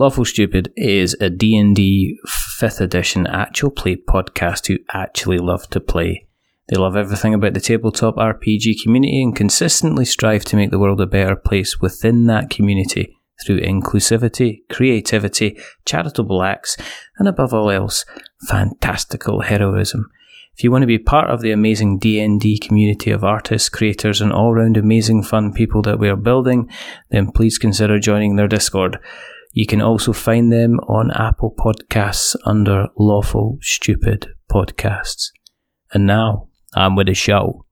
Lawful Stupid is a D&D 5th edition actual play podcast who actually love to play. They love everything about the tabletop RPG community and consistently strive to make the world a better place within that community through inclusivity, creativity, charitable acts, and above all else, fantastical heroism. If you want to be part of the amazing D&D community of artists, creators, and all-round amazing fun people that we are building, then please consider joining their Discord. You can also find them on Apple Podcasts under Lawful Stupid Podcasts. And now, I'm with the show.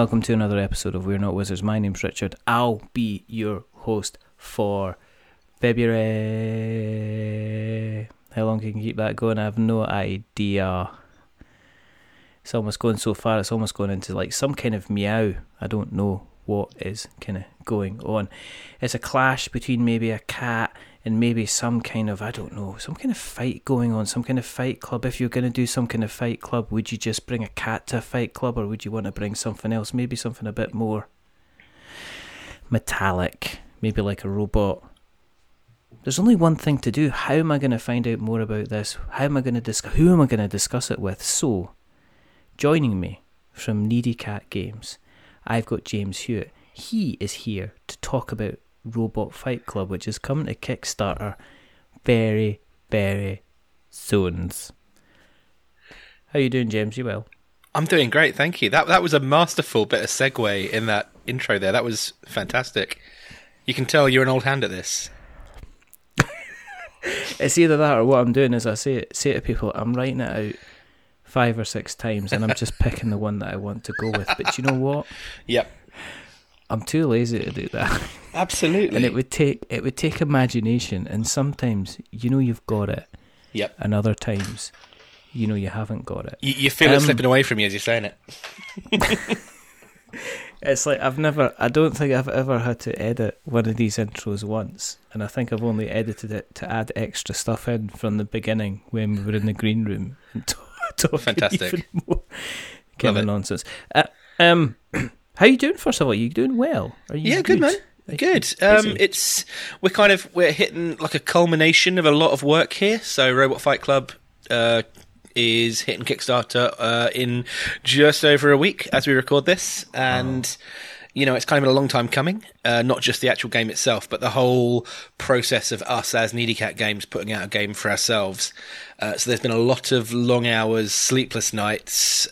Welcome to another episode of We're Not Wizards. My name's Richard. I'll be your host for February. How long can you keep that going? I have no idea. It's almost going so far, it's almost going into like some kind of meow. I don't know what is kind of going on. It's a clash between maybe a cat and maybe some kind of, I don't know, some kind of fight going on, some kind of fight club. If you're going to do some kind of fight club, would you just bring a cat to a fight club or would you want to bring something else? Maybe something a bit more metallic, maybe like a robot. There's only one thing to do. How am I going to find out more about this? How am I going to discuss? Who am I going to discuss it with? So, joining me from Needy Cat Games, I've got James Hewitt. He is here to talk about Robot Fight Club, which is coming to Kickstarter very, very soon. How you doing, James? You well? I'm doing great, thank you. That that was a masterful bit of segue in that intro there. That was fantastic. You can tell you're an old hand at this. It's either that or what I'm doing is I say it, say it to people. I'm writing it out five or six times, and I'm just picking the one that I want to go with. But you know what? Yep, I'm too lazy to do that. absolutely. and it would take it would take imagination and sometimes you know you've got it Yep, and other times you know you haven't got it you, you feel it Um, slipping away from you as you're saying it. it's like i've never i don't think i've ever had to edit one of these intros once and i think i've only edited it to add extra stuff in from the beginning when we were in the green room and talk, talking Fantastic. even more kind Love of nonsense uh, um how are you doing first of all Are you doing well are you Yeah, good man. Good. Um, it's we're kind of we're hitting like a culmination of a lot of work here. So Robot Fight Club uh, is hitting Kickstarter uh, in just over a week as we record this, and you know it's kind of been a long time coming. Uh, not just the actual game itself, but the whole process of us as Needy Cat Games putting out a game for ourselves. Uh, so there's been a lot of long hours, sleepless nights.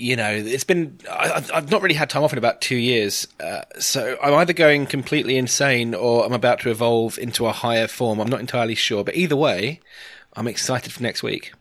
You know, it's been I, I've- I've not really had time off in about two years, uh, so I'm either going completely insane or I'm about to evolve into a higher form. I'm not entirely sure, but either way, I'm excited for next week.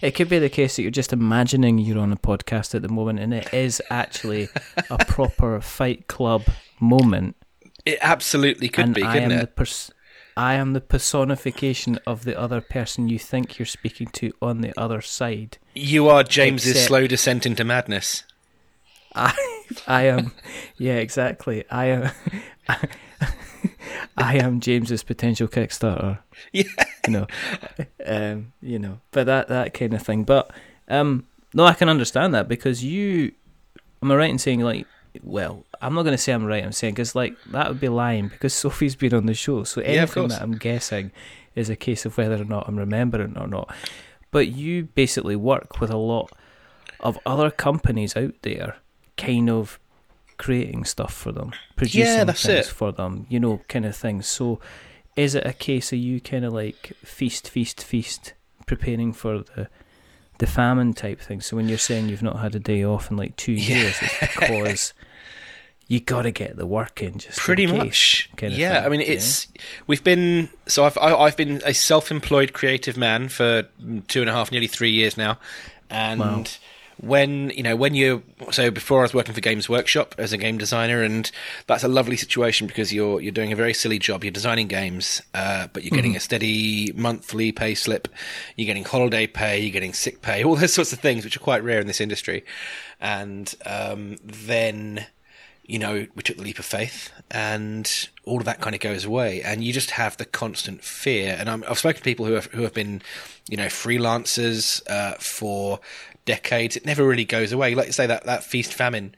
It could be the case that you're just imagining you're on a podcast at the moment, and it is actually a proper Fight Club moment. It absolutely could and be, I couldn't am it? the pers- I am the personification of the other person you think you're speaking to on the other side. You are James's Except- slow descent into madness. I, I am, yeah, exactly. I am, I am James's potential Kickstarter. Yeah. you know, um, you know, but that that kind of thing. But um, no, I can understand that because you, am I right in saying like, well, I'm not going to say I'm right. I'm saying because like that would be lying because Sophie's been on the show, so anything course. that I'm guessing is a case of whether or not I'm remembering or not. But you basically work with a lot of other companies out there, kind of creating stuff for them, producing that's things it. for them, you know, kind of things. So, is it a case of you kind of like feast, feast, feast, preparing for the the famine type thing? So when you're saying you've not had a day off in like two Yeah. years, it's because you got to get the work in. Just Pretty much. kind of yeah, thing, I mean, yeah? it's we've been so I've I, I've been a self-employed creative man for two and a half, nearly three years now, and Wow. when you know when you so before I was working for Games Workshop as a game designer, and that's a lovely situation because you're you're doing a very silly job. You're designing games, uh, but you're getting a steady monthly pay slip. You're getting holiday pay. You're getting sick pay. All those sorts of things, which are quite rare in this industry. And um, then you know, we took the leap of faith and all of that kind of goes away. And you just have the constant fear. And i have spoken to people who have, who have been, you know, freelancers uh, for decades. It never really goes away. Like you say, that, that feast famine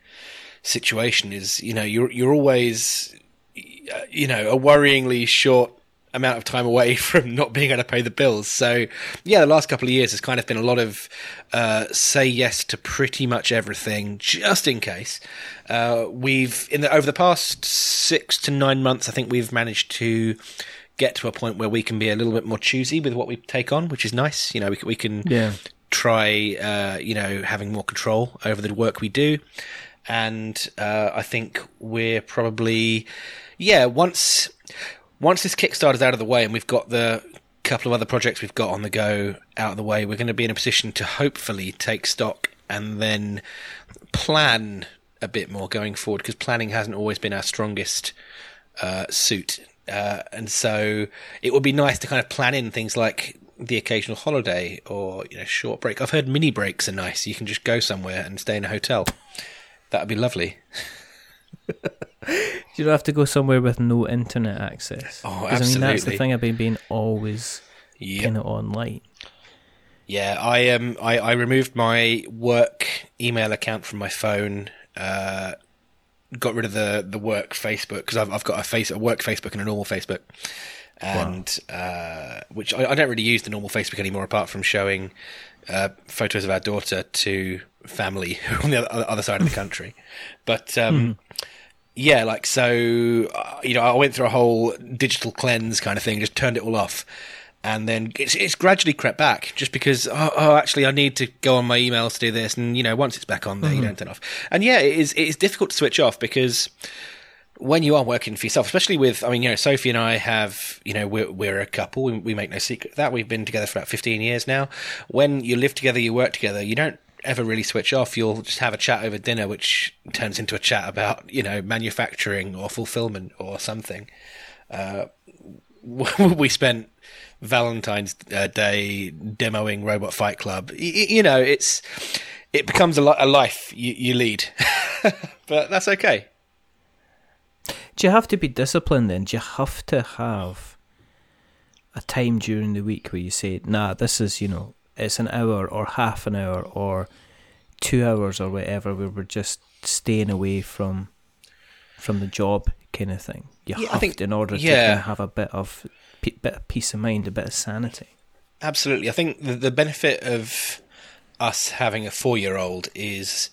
situation is, you know, you're, you're always, you know, a worryingly short amount of time away from not being able to pay the bills. So, yeah, the last couple of years has kind of been a lot of uh, say yes to pretty much everything, just in case. Uh, we've in the over the past six to nine months, I think we've managed to get to a point where we can be a little bit more choosy with what we take on, which is nice. You know, we, we can Yeah. try, uh, you know, having more control over the work we do. And uh, I think we're probably, yeah, once once this Kickstarter's out of the way and we've got the couple of other projects we've got on the go out of the way, we're going to be in a position to hopefully take stock and then plan a bit more going forward because planning hasn't always been our strongest uh, suit. Uh, and so it would be nice to kind of plan in things like the occasional holiday or you know short break. I've heard mini breaks are nice. You can just go somewhere and stay in a hotel. That would be lovely. You don't have to go somewhere with no internet access. Oh, 'Cause, I mean, that's the absolutely. thing about being always Yeah. kind of online. Yeah, I um I, I removed my work email account from my phone. Uh, got rid of the the work Facebook because I've I've got a face a work Facebook and a normal Facebook, and uh, which I, I don't really use the normal Facebook anymore apart from showing uh, photos of our daughter to family on the other, other side of the country. But um, yeah, like so, uh, you know, I went through a whole digital cleanse kind of thing, just turned it all off, and then it's it's gradually crept back, just because oh, oh actually I need to go on my emails to do this, and you know, once it's back on there, you don't turn off, and yeah, it is it is difficult to switch off because when you are working for yourself, especially with, I mean, you know, Sophie and I have, you know, we're, we're a couple. We, we make no secret of that. We've been together for about 15 years now. When you live together, you work together, you don't ever really switch off. You'll just have a chat over dinner, which turns into a chat about, you know, manufacturing or fulfillment or something. Uh, we spent Valentine's uh, Day demoing Robot Fight Club. Y- you know, it's, it becomes a, li- a life you, you lead, but that's okay. Do you have to be disciplined then? Do you have to have a time during the week where you say, nah, this is, you know, it's an hour or half an hour or two hours or whatever where we're just staying away from from the job kind of thing. You Yeah, have think- to in order to yeah. kind of have a bit of bit of peace of mind, a bit of sanity. Absolutely. I think the, the benefit of us having a four year old is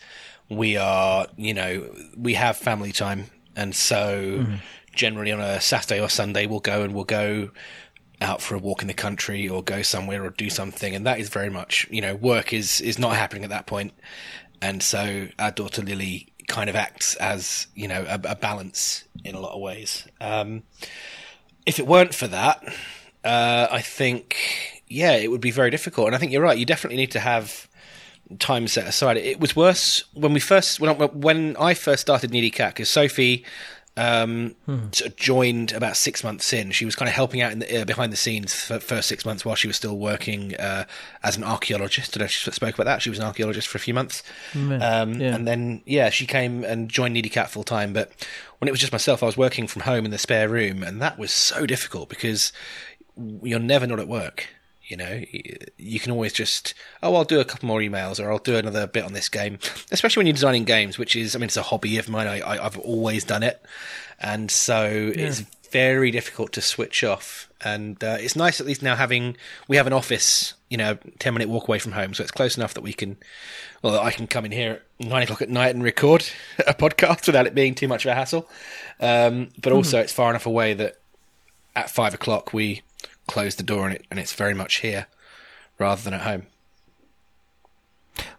we are, you know, we have family time. And so mm-hmm. generally on a Saturday or Sunday, we'll go and we'll go out for a walk in the country or go somewhere or do something. And that is very much, you know, work is, is not happening at that point. And so our daughter Lily kind of acts as, you know, a, a balance in a lot of ways. Um, if it weren't for that, uh, I think, yeah, it would be very difficult. And I think you're right. You definitely need to have time set aside. It was worse when we first when I, when I first started Needy Cat because Sophie um, sort of joined about six months in. She was kind of helping out in the, uh, behind the scenes for first six months while she was still working uh, as an archaeologist. I don't know if she spoke about that. She was an archaeologist for a few months. Um, yeah. And then, yeah, she came and joined Needy Cat full time. But when it was just myself, I was working from home in the spare room. And that was so difficult because you're never not at work. You know, you can always just, oh, I'll do a couple more emails or I'll do another bit on this game. Especially when you're designing games, which is, I mean, it's a hobby of mine. I, I've always done it. And so it's very difficult to switch off. And uh, it's nice at least now having, we have an office, you know, 10 minute walk away from home. So it's close enough that we can, well, I can come in here at nine o'clock at night and record a podcast without it being too much of a hassle. Um, but also it's far enough away that at five o'clock we close the door and it and it's very much here rather than at home.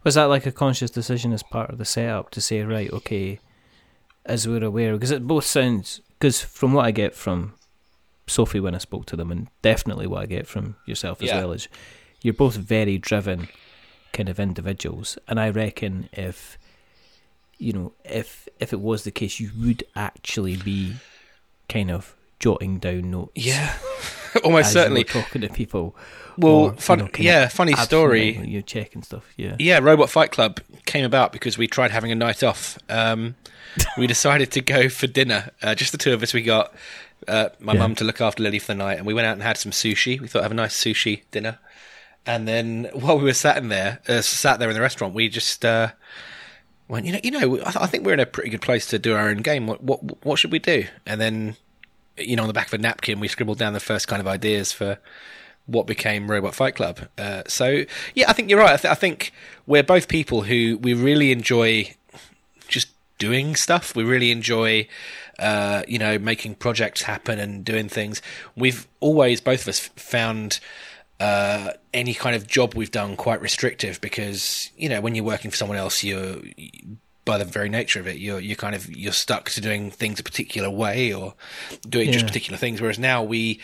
Was that like a conscious decision as part of the setup to say, right, okay, as we're aware, because it both sounds, because from what I get from Sophie when I spoke to them, and definitely what I get from yourself as Yeah. well, is you're both very driven, kind of individuals, and I reckon if you know if if it was the case, you would actually be kind of jotting down notes. Yeah, almost certainly. you talking to people. Well, or, you know, yeah, funny story. absentmindedly, You're checking stuff. Yeah. Yeah, Robot Fight Club came about because we tried having a night off. Um, we decided to go for dinner. Uh, just the two of us. We got uh, my Yeah. mum to look after Lily for the night, and we went out and had some sushi. We thought have a nice sushi dinner, and then while we were sat in there, uh, sat there in the restaurant, we just uh, went, you know, you know, I, th- I think we're in a pretty good place to do our own game. What, what, what should we do? And then, you know, on the back of a napkin, we scribbled down the first kind of ideas for what became Robot Fight Club. Uh, so yeah, I think you're right. I, th- I think we're both people who we really enjoy just doing stuff. We really enjoy, uh, you know, making projects happen and doing things. We've always, both of us, found uh, any kind of job we've done quite restrictive because you know when you're working for someone else, you're by the very nature of it, you're you're kind of you're stuck to doing things a particular way or doing just particular things. Whereas now we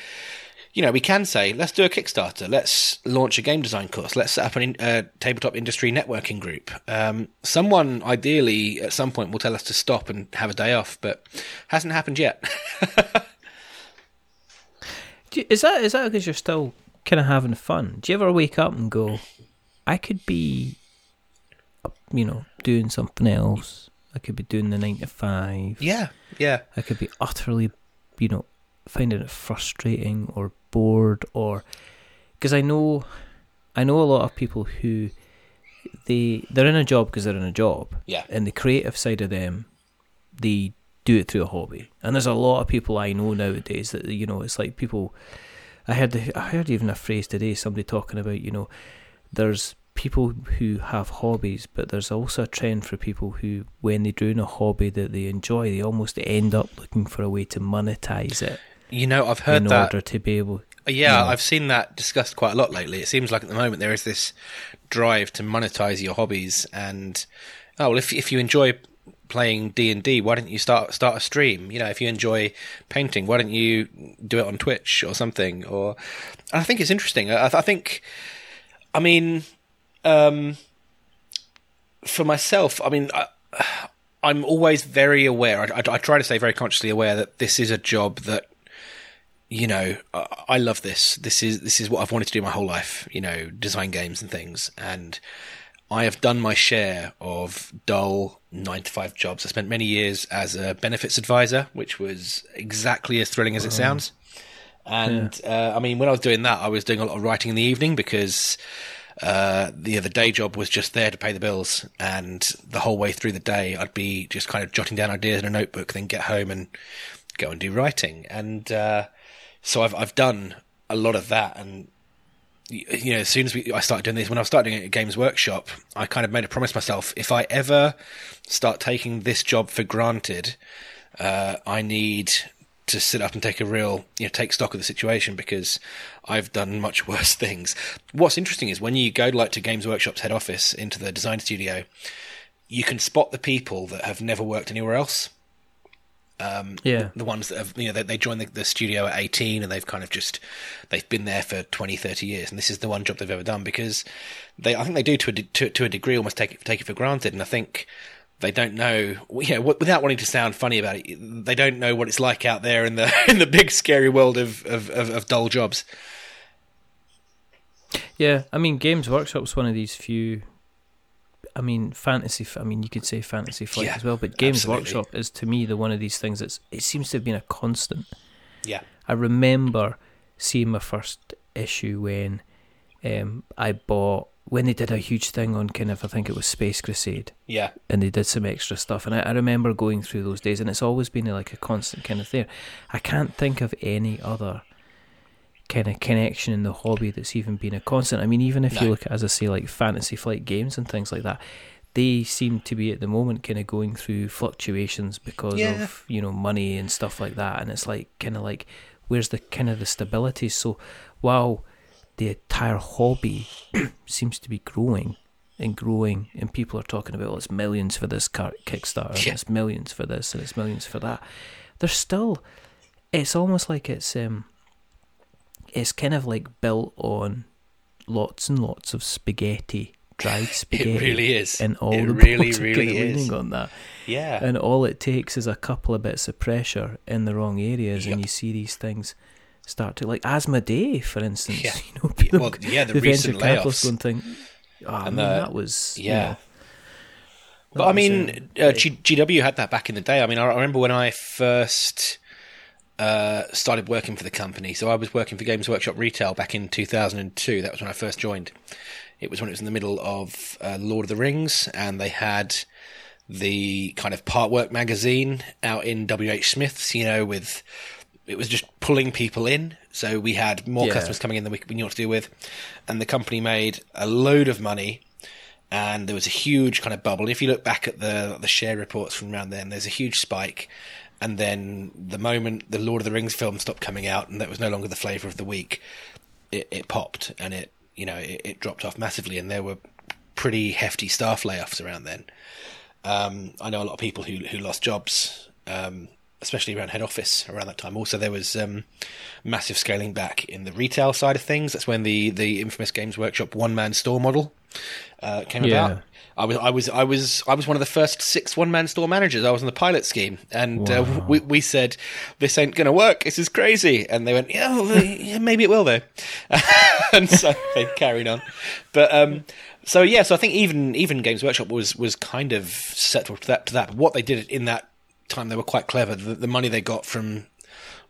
you know, we can say, let's do a Kickstarter, let's launch a game design course, let's set up a in, uh, tabletop industry networking group. Um, someone, ideally, at some point, will tell us to stop and have a day off, but hasn't happened yet. Is that is that because you're still kind of having fun? Do you ever wake up and go, I could be, you know, doing something else. I could be doing the nine to five. yeah, yeah, I could be utterly, you know, finding it frustrating or bored or because I know, I know a lot of people who they they're in a job because they're in a job, yeah, and the creative side of them, they do it through a hobby. And there's a lot of people I know nowadays that you know it's like people. I heard the, I heard even a phrase today. Somebody talking about you know, there's people who have hobbies, but there's also a trend for people who, when they're doing a hobby that they enjoy, they almost end up looking for a way to monetize it You know, I've heard in that. order to be able. Yeah, Yeah. I've seen that discussed quite a lot lately. It seems like at the moment there is this drive to monetize your hobbies, and oh well, if if you enjoy playing D and D, why don't you start start a stream? You know, if you enjoy painting, why don't you do it on Twitch or something? Or I think it's interesting. I, I think, I mean, um, for myself, I mean. I, I'm always very aware. I, I, I try to stay very consciously aware that this is a job that you know, I, I love this. This is this is what I've wanted to do my whole life. You know, design games and things, and I have done my share of dull nine to five jobs. I spent many years as a benefits advisor, which was exactly as thrilling as it sounds. And uh, I mean, when I was doing that, I was doing a lot of writing in the evening because uh, the the day job was just there to pay the bills, and the whole way through the day, I'd be just kind of jotting down ideas in a notebook, then get home and go and do writing. And uh, so I've I've done a lot of that, and you know, as soon as we, I started doing this, when I started doing at Games Workshop, I kind of made a promise myself: if I ever start taking this job for granted, uh, I need to sit up and take a real, you know, take stock of the situation because I've done much worse things. What's interesting is when you go like to Games Workshop's head office into the design studio, you can spot the people that have never worked anywhere else. Um, Yeah, the ones that have you know they, they joined the, the studio at 18 and they've kind of just they've been there for 20 30 years. And this is the one job they've ever done because they i think they do to a, de- to, to a degree almost take it take it for granted. And i think they don't know you know w- without wanting to sound funny about it they don't know what it's like out there in the in the big scary world of of, of, of dull jobs yeah. I mean, Games Workshop's one of these few. I mean, fantasy. I mean, you could say fantasy flight Yeah, as well, but Games absolutely. Workshop is to me the one of these things that's. It seems to have been a constant. yeah I remember seeing my first issue when um, I bought when they did a huge thing on kind of I think it was Space Crusade yeah and they did some extra stuff and I, I remember going through those days and it's always been like a constant kind of there. I can't think of any other kind of connection in the hobby that's even been a constant. I mean, even if you look at as I say like Fantasy Flight games and things like that. They seem to be at the moment kind of going through fluctuations because Yeah. of you know money and stuff like that, and it's like kind of like where's the kind of the stability? So while the entire hobby seems to be growing and growing, and people are talking about, well, it's millions for this car- Kickstarter, and Yeah. it's millions for this, and it's millions for that. There's still, it's almost like it's um, it's kind of like built on lots and lots of spaghetti dried spaghetti. It really is. And all it the really, really is. leaning on that. Yeah. And all it takes is a couple of bits of pressure in the wrong areas, Yep. and you see these things start to like Asmodee, for instance. Yeah. You know, Yeah, well, yeah, the recent venture capitalists layoffs. going think, oh, I And mean, the- that was you yeah. But I mean, uh, uh, G- GW had that back in the day. I mean, I I remember when I first uh, started working for the company. So I was working for Games Workshop Retail back in 2002. That was when I first joined. It was when it was in the middle of uh, Lord of the Rings, and they had the kind of part work magazine out in WH Smith's, you know, with it was just pulling people in. So we had more Yeah. customers coming in than we, we knew what to do with. And the company made a load of money and there was a huge kind of bubble. If you look back at the the share reports from around then, there's a huge spike. And then the moment the Lord of the Rings film stopped coming out and that was no longer the flavour of the week, it, it popped and it you know it, it dropped off massively. And there were pretty hefty staff layoffs around then. Um, I know a lot of people who who lost jobs, um, especially around head office around that time. Also, there was um, massive scaling back in the retail side of things. That's when the the infamous Games Workshop one man store model uh, came Yeah. about. I was I was I was I was one of the first six one man store managers. I was on the pilot scheme, and uh, we we said this ain't going to work. This is crazy, and they went, yeah, well, yeah maybe it will though, and so they carried on. But um, so yeah, so I think even even Games Workshop was was kind of set to that to that. But what they did in that time, they were quite clever. The, the money they got from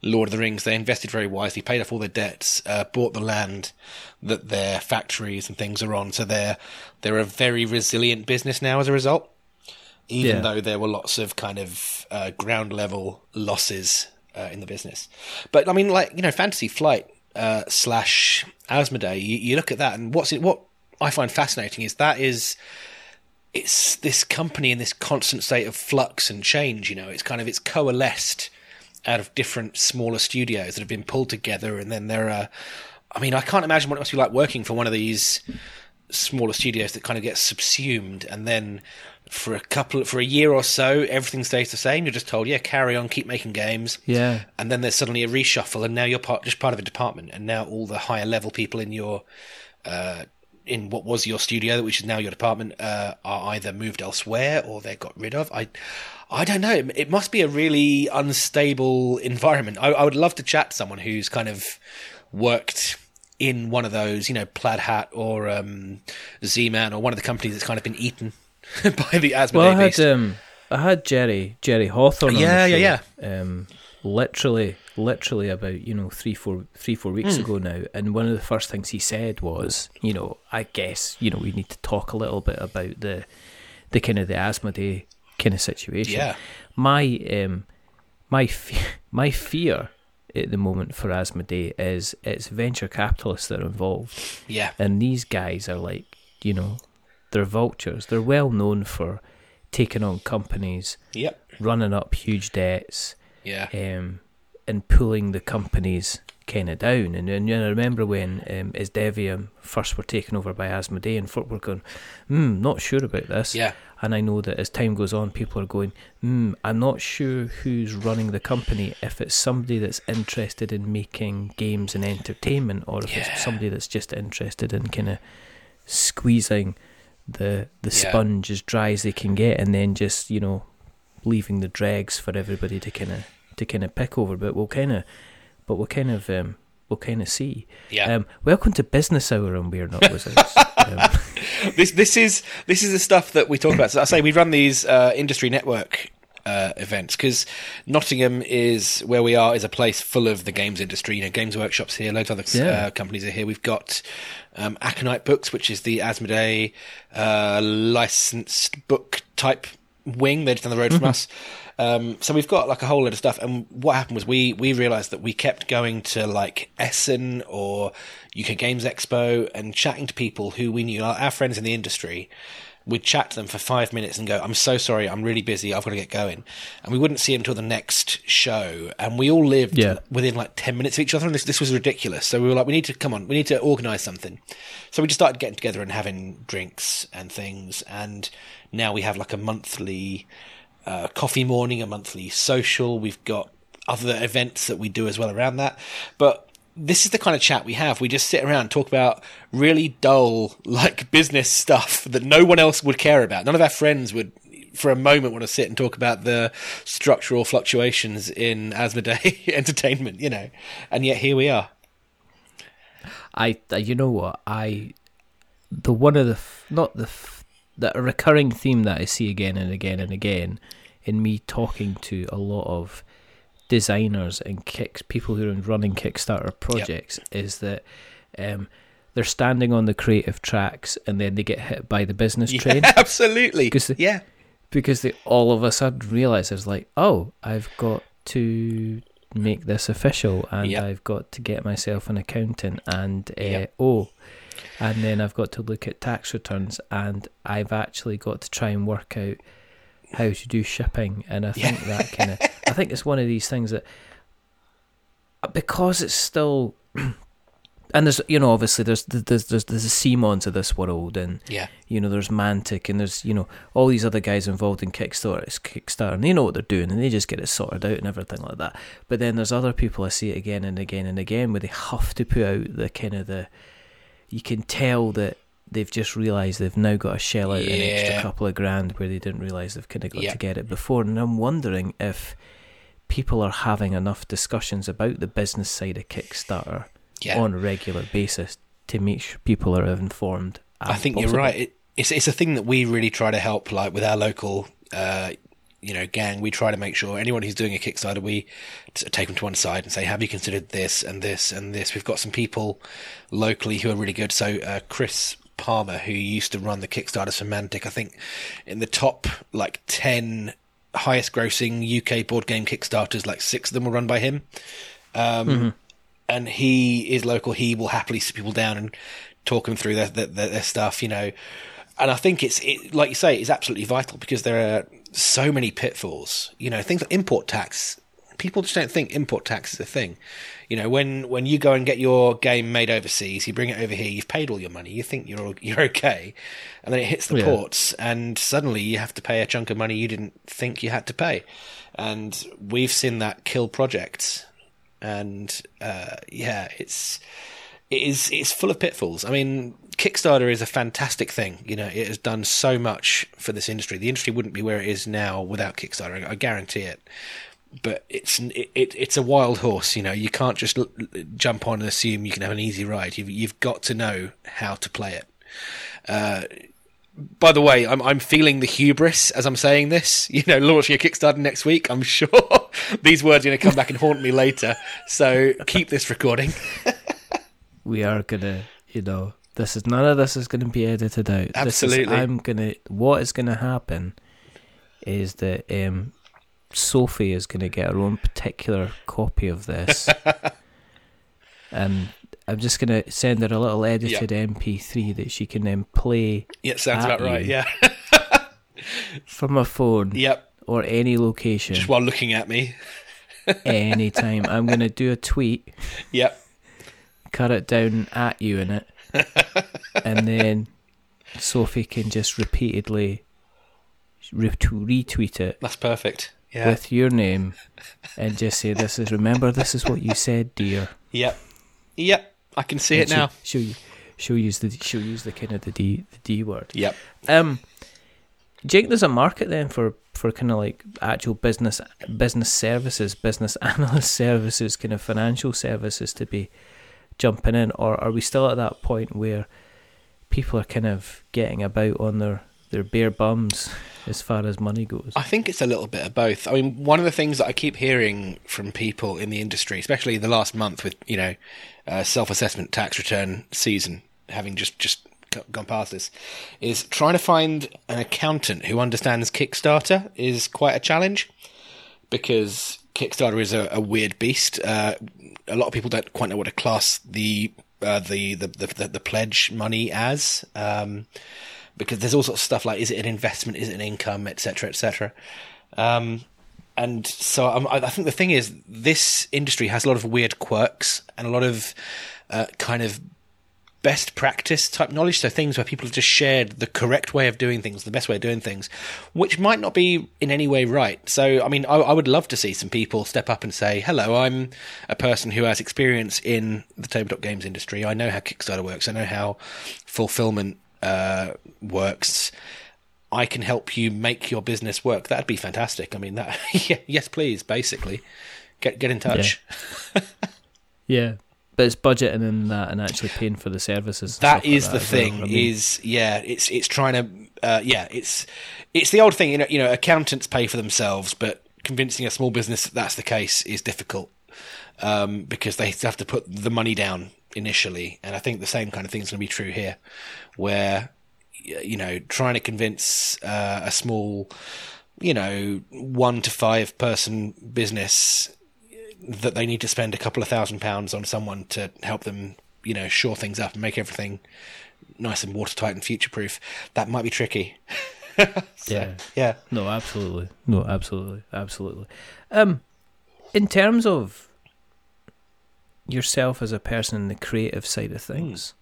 Lord of the Rings, they invested very wisely, paid off all their debts, uh, bought the land that their factories and things are on. So they're they're a very resilient business now as a result. Even Yeah. though there were lots of kind of uh, ground level losses uh, in the business, but I mean, like you know, Fantasy Flight uh, slash Asmodee, you, you look at that, and what's it? What I find fascinating is that is it's this company in this constant state of flux and change. You know, it's kind of it's coalesced out of different smaller studios that have been pulled together, and then there are. I mean, I can't imagine what it must be like working for one of these smaller studios that kind of gets subsumed, and then for a couple, for a year or so, everything stays the same. You're just told, yeah, carry on, keep making games, Yeah. and then there's suddenly a reshuffle, and now you're part, just part of a department, and now all the higher level people in your uh, in what was your studio, which is now your department, uh, are either moved elsewhere or they got rid of. I, I don't know. It, must be a really unstable environment. I, I would love to chat to someone who's kind of worked in one of those, you know, Plaid Hat or um, Z-Man or one of the companies that's kind of been eaten by the Asmodee Well, I had um, I had Jerry Jerry Hawthorne. Yeah, on the yeah, show, Um, literally, literally about you know three four three four weeks ago now, and one of the first things he said was, you know, I guess you know we need to talk a little bit about the the kind of the Asmodee kind of situation. Yeah. My um, my fe- my fear at the moment for Asmodee is it's venture capitalists that are involved. yeah, And these guys are like, you know, they're vultures. They're well known for taking on companies, yep, running up huge debts, yeah, um, and pulling the companies kind of down. And, and you know, I remember when um, Esdevium first were taken over by Asmodee, and folk were going, hmm, not sure about this. yeah, And I know that as time goes on, people are going, hmm, I'm not sure who's running the company, if it's somebody that's interested in making games and entertainment, or if Yeah. it's somebody that's just interested in kind of squeezing the the Yeah. sponge as dry as they can get, and then just you know leaving the dregs for everybody to kind of to kind of pick over. But we'll kind of, but we'll kind of. Um, We'll kind of see. yeah. Um, welcome to Business Hour on We're Not Wizards. um, this this is this is the stuff that we talk about. So I say we run these uh, industry network uh, events because Nottingham is where we are is a place full of the games industry. You know, Games Workshops here, loads of other Yeah. uh, companies are here. We've got um, Aconyte Books, which is the Asmodee uh, licensed book type wing. They're just down the road from us. Um, so we've got like a whole lot of stuff. And what happened was we we realised that we kept going to like Essen or UK Games Expo and chatting to people who we knew, our, our friends in the industry. We'd chat to them for five minutes and go, "I'm so sorry, I'm really busy. I've got to get going," and we wouldn't see them until the next show. And we all lived Yeah. within like 10 minutes of each other and this, this was ridiculous so we were like we need to come on we need to organize something so we just started getting together and having drinks and things and now we have like a monthly uh, coffee morning a monthly social we've got other events that we do as well around that but this is the kind of chat we have. We just sit around and talk about really dull, like business stuff that no one else would care about. None of our friends would, for a moment, want to sit and talk about the structural fluctuations in Asmodee entertainment, you know. And yet here we are. I, uh, you know what, I, the one of the, not the, the recurring theme that I see again and again and again in me talking to a lot of designers and kicks people who are running Kickstarter projects yep. is that um, they're standing on the creative tracks and then they get hit by the business yeah, train. Absolutely. Because they, yeah. Because they all of a sudden realize it's like, oh, I've got to make this official and yep. I've got to get myself an accountant and uh, yep. oh and then I've got to look at tax returns and I've actually got to try and work out how to do shipping, and I think yeah. that kind of I think it's one of these things that uh, because it's still and there's you know obviously there's there's there's there's a CMON of this world and yeah you know there's Mantic and there's you know all these other guys involved in Kickstarter Kickstarter and they know what they're doing and they just get it sorted out and everything like that but then there's other people I see it again and again and again where they have to put out the kind of the you can tell that they've just realised they've now got to shell out yeah. an extra couple of grand where they didn't realise they've kind of got to get it before. And I'm wondering if people are having enough discussions about the business side of Kickstarter yeah. on a regular basis to make sure people are informed. I think possible. you're right. It, it's it's a thing that we really try to help, like with our local uh, you know gang we try to make sure anyone who's doing a kickstarter we take them to one side and say have you considered this and this and this we've got some people locally who are really good so uh, chris palmer who used to run the Kickstarters at Mantic, i think in the top like 10 highest grossing uk board game kickstarters like six of them were run by him um, mm-hmm. and he is local he will happily sit people down and talk them through their, their, their stuff you know and I think it's it, like you say, it's absolutely vital because there are so many pitfalls. You know, things like import tax. People just don't think import tax is a thing. You know, when when you go and get your game made overseas, you bring it over here, you've paid all your money, you think you're you're okay, and then it hits the yeah. ports, and suddenly you have to pay a chunk of money you didn't think you had to pay, and we've seen that kill projects, and uh, yeah, it's it is it's full of pitfalls. I mean, Kickstarter is a fantastic thing. You know, it has done so much for this industry. The industry wouldn't be where it is now without Kickstarter. I guarantee it. But it's it, it it's a wild horse. You know, you can't just l- jump on and assume you can have an easy ride. You've you've got to know how to play it. Uh, by the way, I'm I'm feeling the hubris as I'm saying this. You know, launching a Kickstarter next week. I'm sure these words are going to come back and haunt me later. So keep this recording. we are gonna, you know, this is none of this is going to be edited out. Absolutely, is, I'm gonna. What is going to happen is that um, Sophie is going to get her own particular copy of this, and I'm just going to send her a little edited yep. MP3 that she can then play. Yeah, sounds about right. Yeah, from a phone. Yep. Or any location. Just while looking at me. anytime. I'm going to do a tweet. Yep. Cut it down at you in it and then Sophie can just repeatedly retweet it. That's perfect. Yeah. With your name, and just say, "This is remember. This is what you said, dear." Yep. Yep. I can see and it now. She'll, she'll, she'll use the she'll use the kind of the D the D word. Yep. Um, Jake, there's a market then for for kind of like actual business business services, business analyst services, kind of financial services to be jumping in, or are we still at that point where people are kind of getting about on their their bare bums as far as money goes? I think it's a little bit of both. I mean, one of the things that I keep hearing from people in the industry, especially the last month with you know uh, self assessment tax return season having just just gone past this, is trying to find an accountant who understands Kickstarter is quite a challenge because Kickstarter is a, a weird beast. Uh, a lot of people don't quite know what to class the uh, the, the, the the pledge money as, um, because there's all sorts of stuff like is it an investment, is it an income, etc., etc. Um, and so I'm, i think the thing is, this industry has a lot of weird quirks and a lot of uh, kind of best practice type knowledge. So things where people have just shared the correct way of doing things, the best way of doing things, which might not be in any way right. So, I mean, I, I would love to see some people step up and say, hello, I'm a person who has experience in the tabletop games industry. I know how Kickstarter works. I know how fulfillment uh, works. I can help you make your business work. That'd be fantastic. I mean, that yes, please. Basically, get get in touch. Yeah. yeah but it's budgeting and that and actually paying for the services. That is like the that thing. well. I mean, Is yeah, it's it's trying to uh, yeah, it's it's the old thing. You know, you know, accountants pay for themselves, but convincing a small business that that's the case is difficult um, because they have to put the money down initially. And I think the same kind of thing is going to be true here, where you know, trying to convince uh, a small, you know, one to five person business that they need to spend a couple of thousand pounds on someone to help them, you know, shore things up and make everything nice and watertight and future proof. That might be tricky. So, Yeah. yeah. No, absolutely. No, absolutely. Absolutely. Um, in terms of yourself as a person in the creative side of things,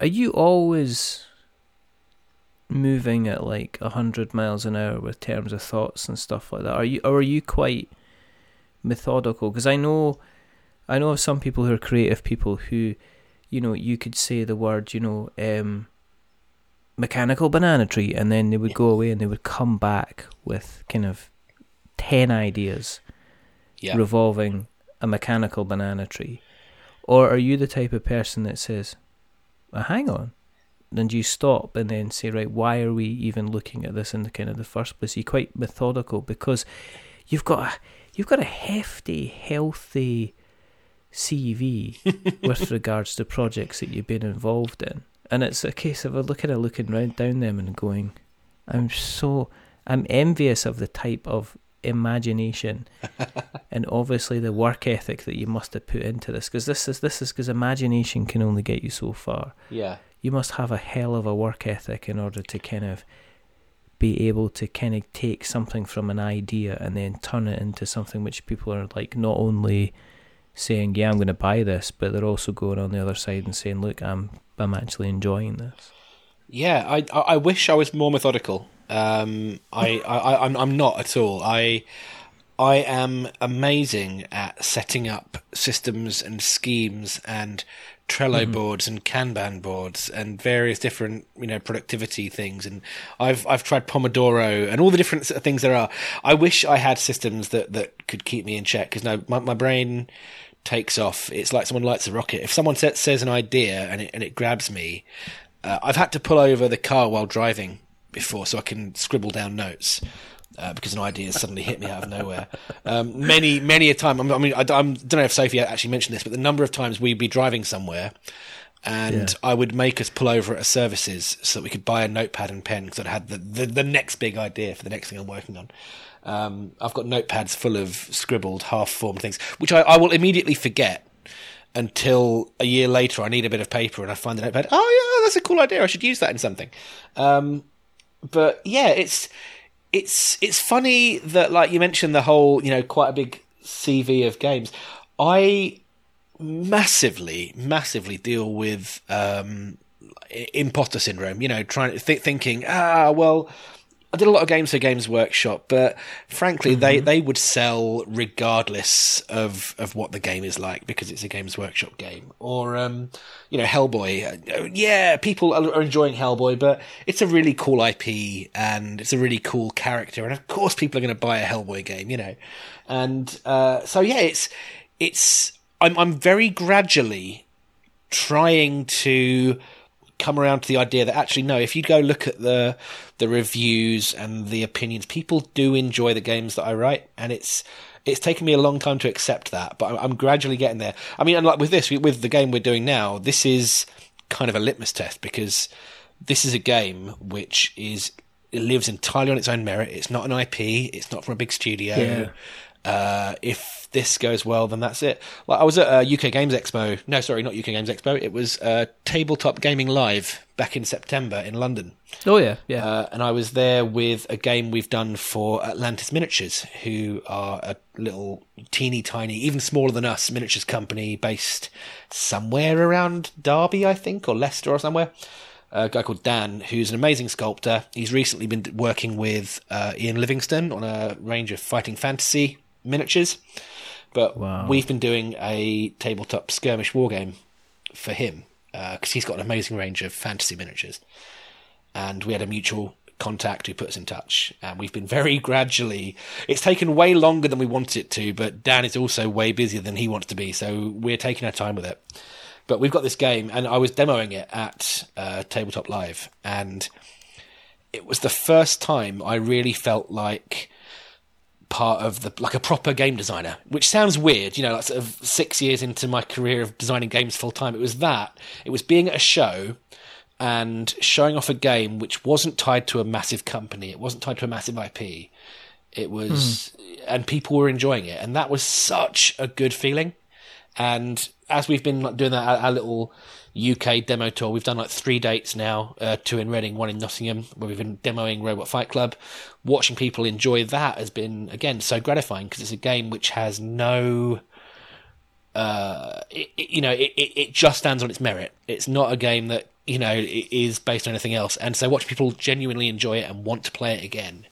are you always moving at like a hundred miles an hour with terms of thoughts and stuff like that? Are you, or are you quite methodical? Because I know, I know of some people who are creative people who, you know, you could say the word, you know, um, mechanical banana tree, and then they would go away and they would come back with kind of ten ideas Yeah. revolving a mechanical banana tree, or are you the type of person that says, well, "Hang on," and you stop and then say, "Right, why are we even looking at this in the kind of the first place?" You're quite methodical because you've got a, you've got a hefty, healthy CV with regards to projects that you've been involved in, and it's a case of a looking at looking round down them and going, "I'm so." I'm envious of the type of imagination and obviously the work ethic that you must have put into this because this is this is because imagination can only get you so far Yeah. you must have a hell of a work ethic in order to kind of be able to kind of take something from an idea and then turn it into something which people are like not only saying yeah I'm going to buy this but they're also going on the other side and saying look I'm I'm actually enjoying this Yeah, I I I wish I was more methodical. Um, I, I I'm I'm not at all. I I am amazing at setting up systems and schemes and Trello boards and Kanban boards and various different you know productivity things. And I've I've tried Pomodoro and all the different things there are. I wish I had systems that that could keep me in check because no, my my brain takes off. It's like someone lights a rocket. If someone sa- says an idea and it and it grabs me, uh, I've had to pull over the car while driving before so I can scribble down notes. Uh, because an idea suddenly hit me out of nowhere. Um, many, many a time. I mean, I, I don't know if Sophie actually mentioned this, but the number of times we'd be driving somewhere, and Yeah. I would make us pull over at a services so that we could buy a notepad and pen because I had the, the the next big idea for the next thing I'm working on. Um, I've got notepads full of scribbled, half-formed things, which I, I will immediately forget until a year later. I need a bit of paper and I find the notepad. Oh yeah, that's a cool idea. I should use that in something. Um, but yeah, it's it's it's funny that like you mentioned the whole you know quite a big CV of games. I massively, massively deal with um, imposter syndrome. You know, trying th- thinking, ah, well, I did a lot of games for Games Workshop, but frankly, they, they would sell regardless of, of what the game is like because it's a Games Workshop game. Or, um, you know, Hellboy. Yeah, people are are enjoying Hellboy, but it's a really cool IP and it's a really cool character. And of course, people are going to buy a Hellboy game, you know. And uh, so, yeah, it's it's I'm I'm very gradually trying to come around to the idea that actually no, if you go look at the the reviews and the opinions, people do enjoy the games that I write, and it's it's taken me a long time to accept that, but I'm, I'm gradually getting there. I mean, and like with this, with the game we're doing now, this is kind of a litmus test because this is a game which is it lives entirely on its own merit. It's not an IP. It's not from a big studio. Yeah. Uh, if if this goes well, then that's it. Like I was at a UK Games Expo. No, sorry, not UK Games Expo. It was uh, Tabletop Gaming Live back in September in London. Oh yeah, yeah. Uh, and I was there with a game we've done for Atlantis Miniatures, who are a little teeny tiny, even smaller than us, miniatures company based somewhere around Derby, I think, or Leicester or somewhere. A guy called Dan, who's an amazing sculptor. He's recently been working with uh, Ian Livingstone on a range of fighting fantasy miniatures. But Wow. we've been doing a tabletop skirmish war game for him because he's got an amazing range of fantasy miniatures and we had a mutual contact who put us in touch and we've been very gradually it's taken way longer than we wanted it to but dan is also way busier than he wants to be so we're taking our time with it but we've got this game and i was demoing it at uh, tabletop live and it was the first time i really felt like part of the like a proper game designer, which sounds weird, you know, like sort of six years into my career of designing games full time. It was that. It was being at a show and showing off a game which wasn't tied to a massive company. It wasn't tied to a massive IP. It was, hmm. and people were enjoying it, and that was such a good feeling. And as we've been doing that, our, our little UK demo tour, we've done like three dates now, uh, two in Reading, one in Nottingham, where we've been demoing Robot Fight Club. Watching people enjoy that has been, again, so gratifying because it's a game which has no, uh, it, it- you know, it, it, just stands on its merit. It's not a game that, you know, is based on anything else. And so watching people genuinely enjoy it and want to play it again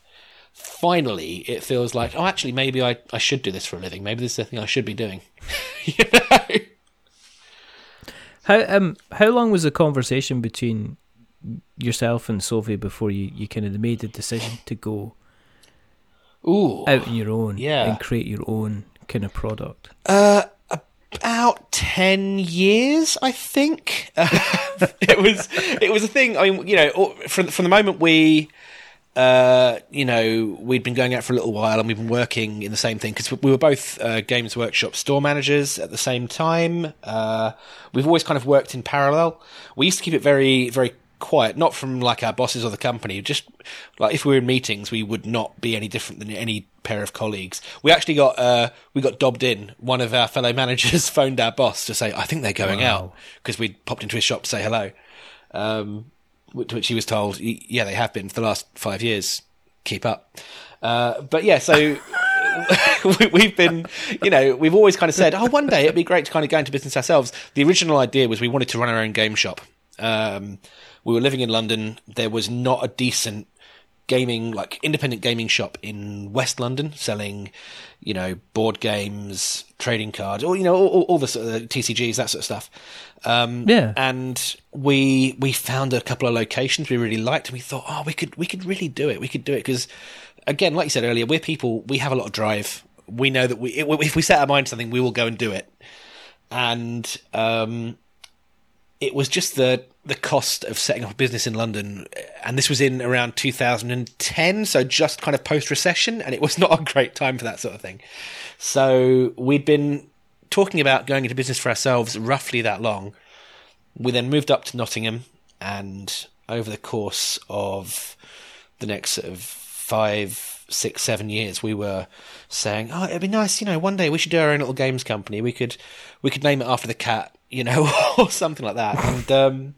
finally it feels like oh actually maybe I, I should do this for a living maybe this is the thing I should be doing you know How um how long was the conversation between yourself and Sophie before you, you kind of made the decision to go ooh out on your own Yeah. and create your own kind of product? uh about 10 years I think it was it was a thing I mean you know from from the moment we uh, you know, we'd been going out for a little while and we've been working in the same thing because we were both uh, Games Workshop store managers at the same time. Uh, we've always kind of worked in parallel. We used to keep it very, very quiet, not from like our bosses or the company, just like if we were in meetings, we would not be any different than any pair of colleagues. We actually got, uh, we got dobbed in. One of our fellow managers phoned our boss to say, I think they're going out because we'd popped into his shop to say hello. Um, which he was told, "Yeah, they have been for the last five years. Keep up." Uh, but yeah, so we- we've been, you know, we've always kind of said, "Oh, one day it'd be great to kind of go into business ourselves." The original idea was we wanted to run our own game shop. Um, we were living in London. There was not a decent gaming, like independent gaming shop in West London selling, you know, board games, trading cards, or you know, all, all, the sort of TCGs, that sort of stuff. Um, Yeah. and we we found a couple of locations we really liked, and we thought, oh, we could we could really do it. We could do it because, again, like you said earlier, we're people. We have a lot of drive. We know that we if we set our mind to something, we will go and do it. And um, it was just the the cost of setting up a business in London, uh, and this was in around 2010, so just kind of post recession, and it was not a great time for that sort of thing. So we'd been talking about going into business for ourselves roughly that long. We then moved up to Nottingham, and over the course of the next sort of five, six, seven years, we were saying, "Oh, it'd be nice, you know, one day we should do our own little games company. We could, we could name it after the cat, you know, or something like that." And um,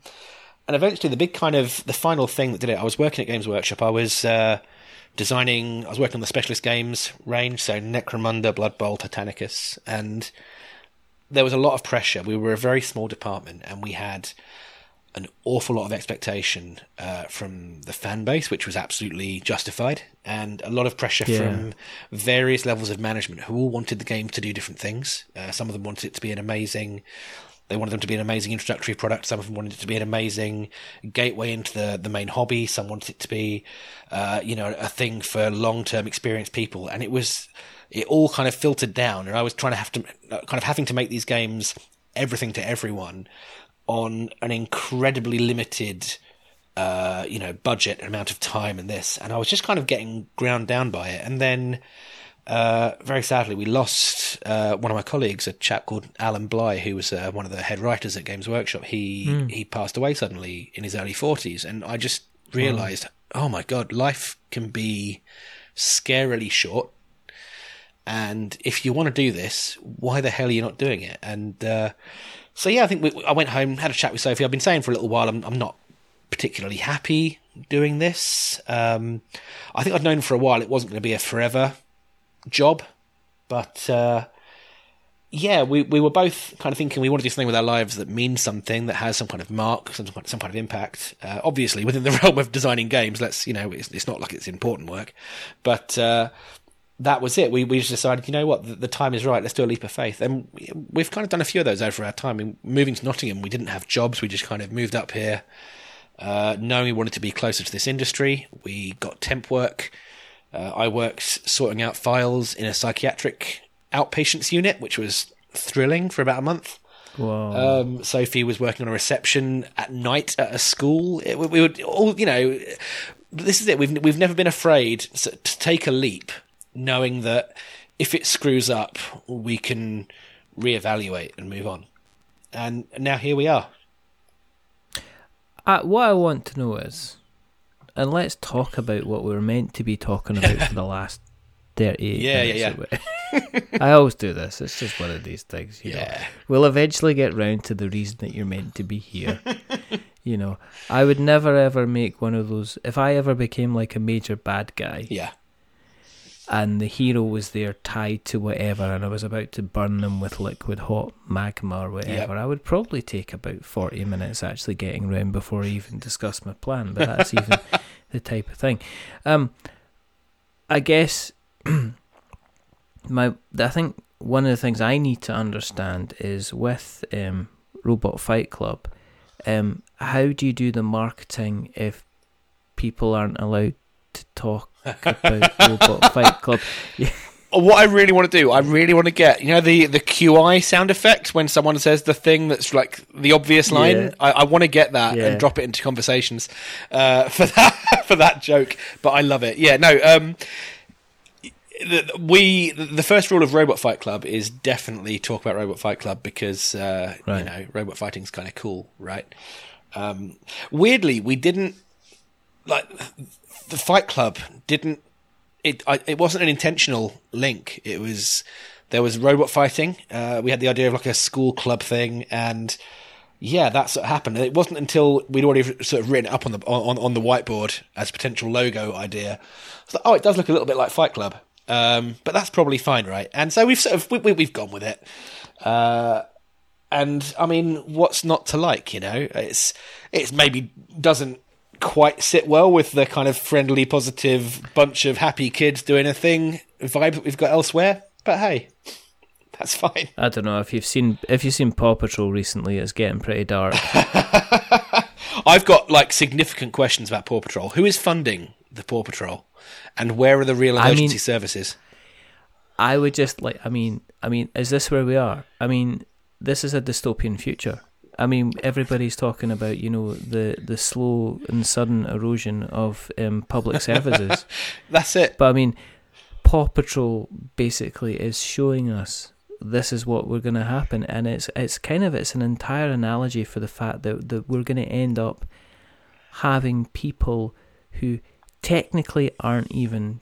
and eventually, the big kind of the final thing that did it. I was working at Games Workshop. I was uh, designing. I was working on the specialist games range, so Necromunda, Blood Bowl, Titanicus, and there was a lot of pressure. We were a very small department, and we had an awful lot of expectation uh, from the fan base, which was absolutely justified, and a lot of pressure Yeah. from various levels of management who all wanted the game to do different things. Uh, some of them wanted it to be an amazing. They wanted them to be an amazing introductory product. Some of them wanted it to be an amazing gateway into the, the main hobby. Some wanted it to be, uh, you know, a thing for long term experienced people. And it was, it all kind of filtered down. And I was trying to have to, kind of having to make these games everything to everyone on an incredibly limited, uh, you know, budget and amount of time and this. And I was just kind of getting ground down by it. And then, uh, very sadly, we lost uh, one of my colleagues, a chap called Alan Bligh, who was uh, one of the head writers at Games Workshop. He he passed away suddenly in his early forties, and I just realised, oh my god, life can be scarily short, And if you want to do this, why the hell are you not doing it? And uh, so, yeah, I think we, I went home, had a chat with Sophie. I've been saying for a little while I'm, I'm not particularly happy doing this. Um, I think I'd known for a while it wasn't going to be a forever job, but uh, yeah, we, we were both kind of thinking we want to do something with our lives that means something, that has some kind of mark, some, some kind of impact. Uh, obviously, within the realm of designing games, let's, you know, it's, it's not like it's important work, but uh, that was it. We, we just decided, you know what, the, the, time is right, let's do a leap of faith. And we've kind of done a few of those over our time. Moving to Nottingham, we didn't have jobs, we just kind of moved up here. Uh, knowing we wanted to be closer to this industry, we got temp work. Uh, I worked sorting out files in a psychiatric outpatients unit, which was thrilling for about a month. Wow. Um, Sophie was working on a reception at night at a school. It, we would all, you know, this is it. We've we've never been afraid to take a leap, knowing that if it screws up, we can reevaluate and move on. And now here we are. Uh, what I want to know is, and let's talk about what we were meant to be talking about for the last 38 yeah, minutes. Yeah, yeah, I always do this. It's just one of these things. You yeah. Know. We'll eventually get round to the reason that you're meant to be here. you know, I would never ever make one of those. If I ever became like a major bad guy. Yeah. And the hero was there tied to whatever, and I was about to burn them with liquid hot magma or whatever. Yep. I would probably take about 40 minutes actually getting round before I even discuss my plan, but that's even the type of thing. Um, I guess my I think one of the things I need to understand is with um, Robot Fight Club, um, how do you do the marketing if people aren't allowed to talk about Robot Fight Club? what I really want to do, I really want to get, you know, the, the QI sound effect when someone says the thing that's like the obvious line. Yeah. I, I, want to get that yeah. and drop it into conversations uh, for that for that joke. But I love it. Yeah, no. Um, the, we the first rule of Robot Fight Club is definitely talk about Robot Fight Club because uh, right. you know robot fighting is kind of cool, right? Um, weirdly, we didn't like the Fight Club didn't. It I, it wasn't an intentional link. It was there was robot fighting. Uh, we had the idea of like a school club thing, and yeah, that's what happened. It wasn't until we'd already sort of written it up on the on on the whiteboard as potential logo idea. Like, oh, it does look a little bit like Fight Club. Um, but that's probably fine, right? And so we've sort of we, have we, gone with it. Uh, and I mean, what's not to like? You know, it's it's maybe doesn't quite sit well with the kind of friendly, positive bunch of happy kids doing a thing vibe that we've got elsewhere. But hey, that's fine. I don't know if you've seen if you've seen Paw Patrol recently. It's getting pretty dark. I've got like significant questions about Paw Patrol. Who is funding the Paw Patrol? And where are the real emergency I mean, services? I would just like. I mean, I mean, is this where we are? I mean, this is a dystopian future. I mean, everybody's talking about you know the the slow and sudden erosion of um, public services. That's it. But I mean, Paw Patrol basically is showing us this is what we're going to happen, and it's it's kind of it's an entire analogy for the fact that that we're going to end up having people who technically aren't even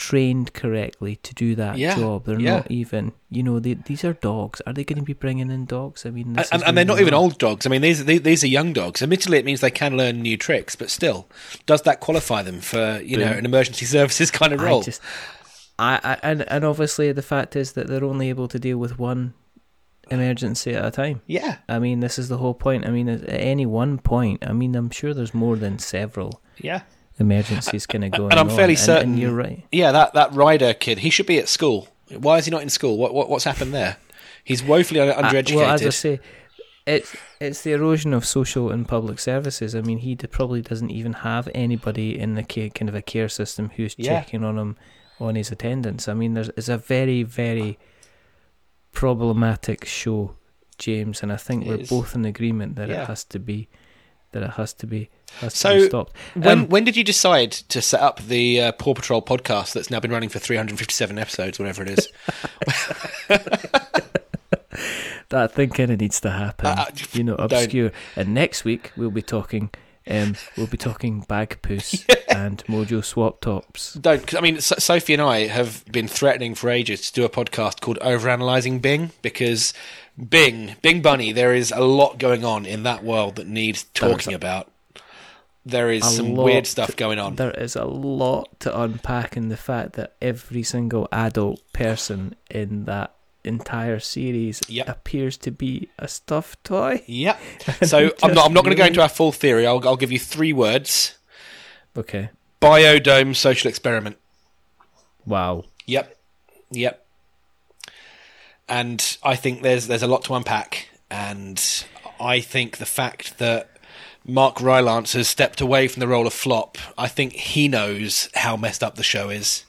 trained correctly to do that yeah, job. They're yeah. not even, you know, they, these are dogs. Are they going to be bringing in dogs? I mean, and, and they're not even old dogs. I mean, these these, these are young dogs. Admittedly, it means they can learn new tricks, but still, does that qualify them for you Boom. know an emergency services kind of role? I just, I, I and and obviously the fact is that they're only able to deal with one emergency at a time. Yeah. I mean, this is the whole point. I mean, at any one point, I mean, I'm sure there's more than several. Yeah emergencies kind of going on. and I'm fairly on. certain. And, and, you're right. Yeah, that that Ryder kid, he should be at school. Why is he not in school? What, what what's happened there? He's woefully undereducated. Uh, well, as I say, it's it's the erosion of social and public services. I mean, he probably doesn't even have anybody in the care, kind of a care system who's yeah. checking on him on his attendance. I mean, there's it's a very very problematic show, James, and I think it we're is. both in agreement that yeah. it has to be that it has to be has so to be stopped. When um, when did you decide to set up the uh, Paw Patrol podcast that's now been running for 357 episodes, whatever it is? that thing kind of needs to happen. Uh, uh you know, obscure. Don't. And next week we'll be talking Um, we'll be talking Bagpuss and Mojo Swaptops. Don't. 'cause, I mean, so- Sophie and I have been threatening for ages to do a podcast called Overanalyzing Bing because Bing, Bing Bunny, there is a lot going on in that world that needs talking about. There is some weird stuff to- going on. There is a lot to unpack in the fact that every single adult person in that entire series Yep. appears to be a stuffed toy. Yep. So I'm not. I'm not going to go into our full theory. I'll, I'll give you three words: Okay. biodome social experiment. Wow. Yep. Yep. And I think there's there's a lot to unpack, and I think the fact that Mark Rylance has stepped away from the role of flop, I think he knows how messed up the show is,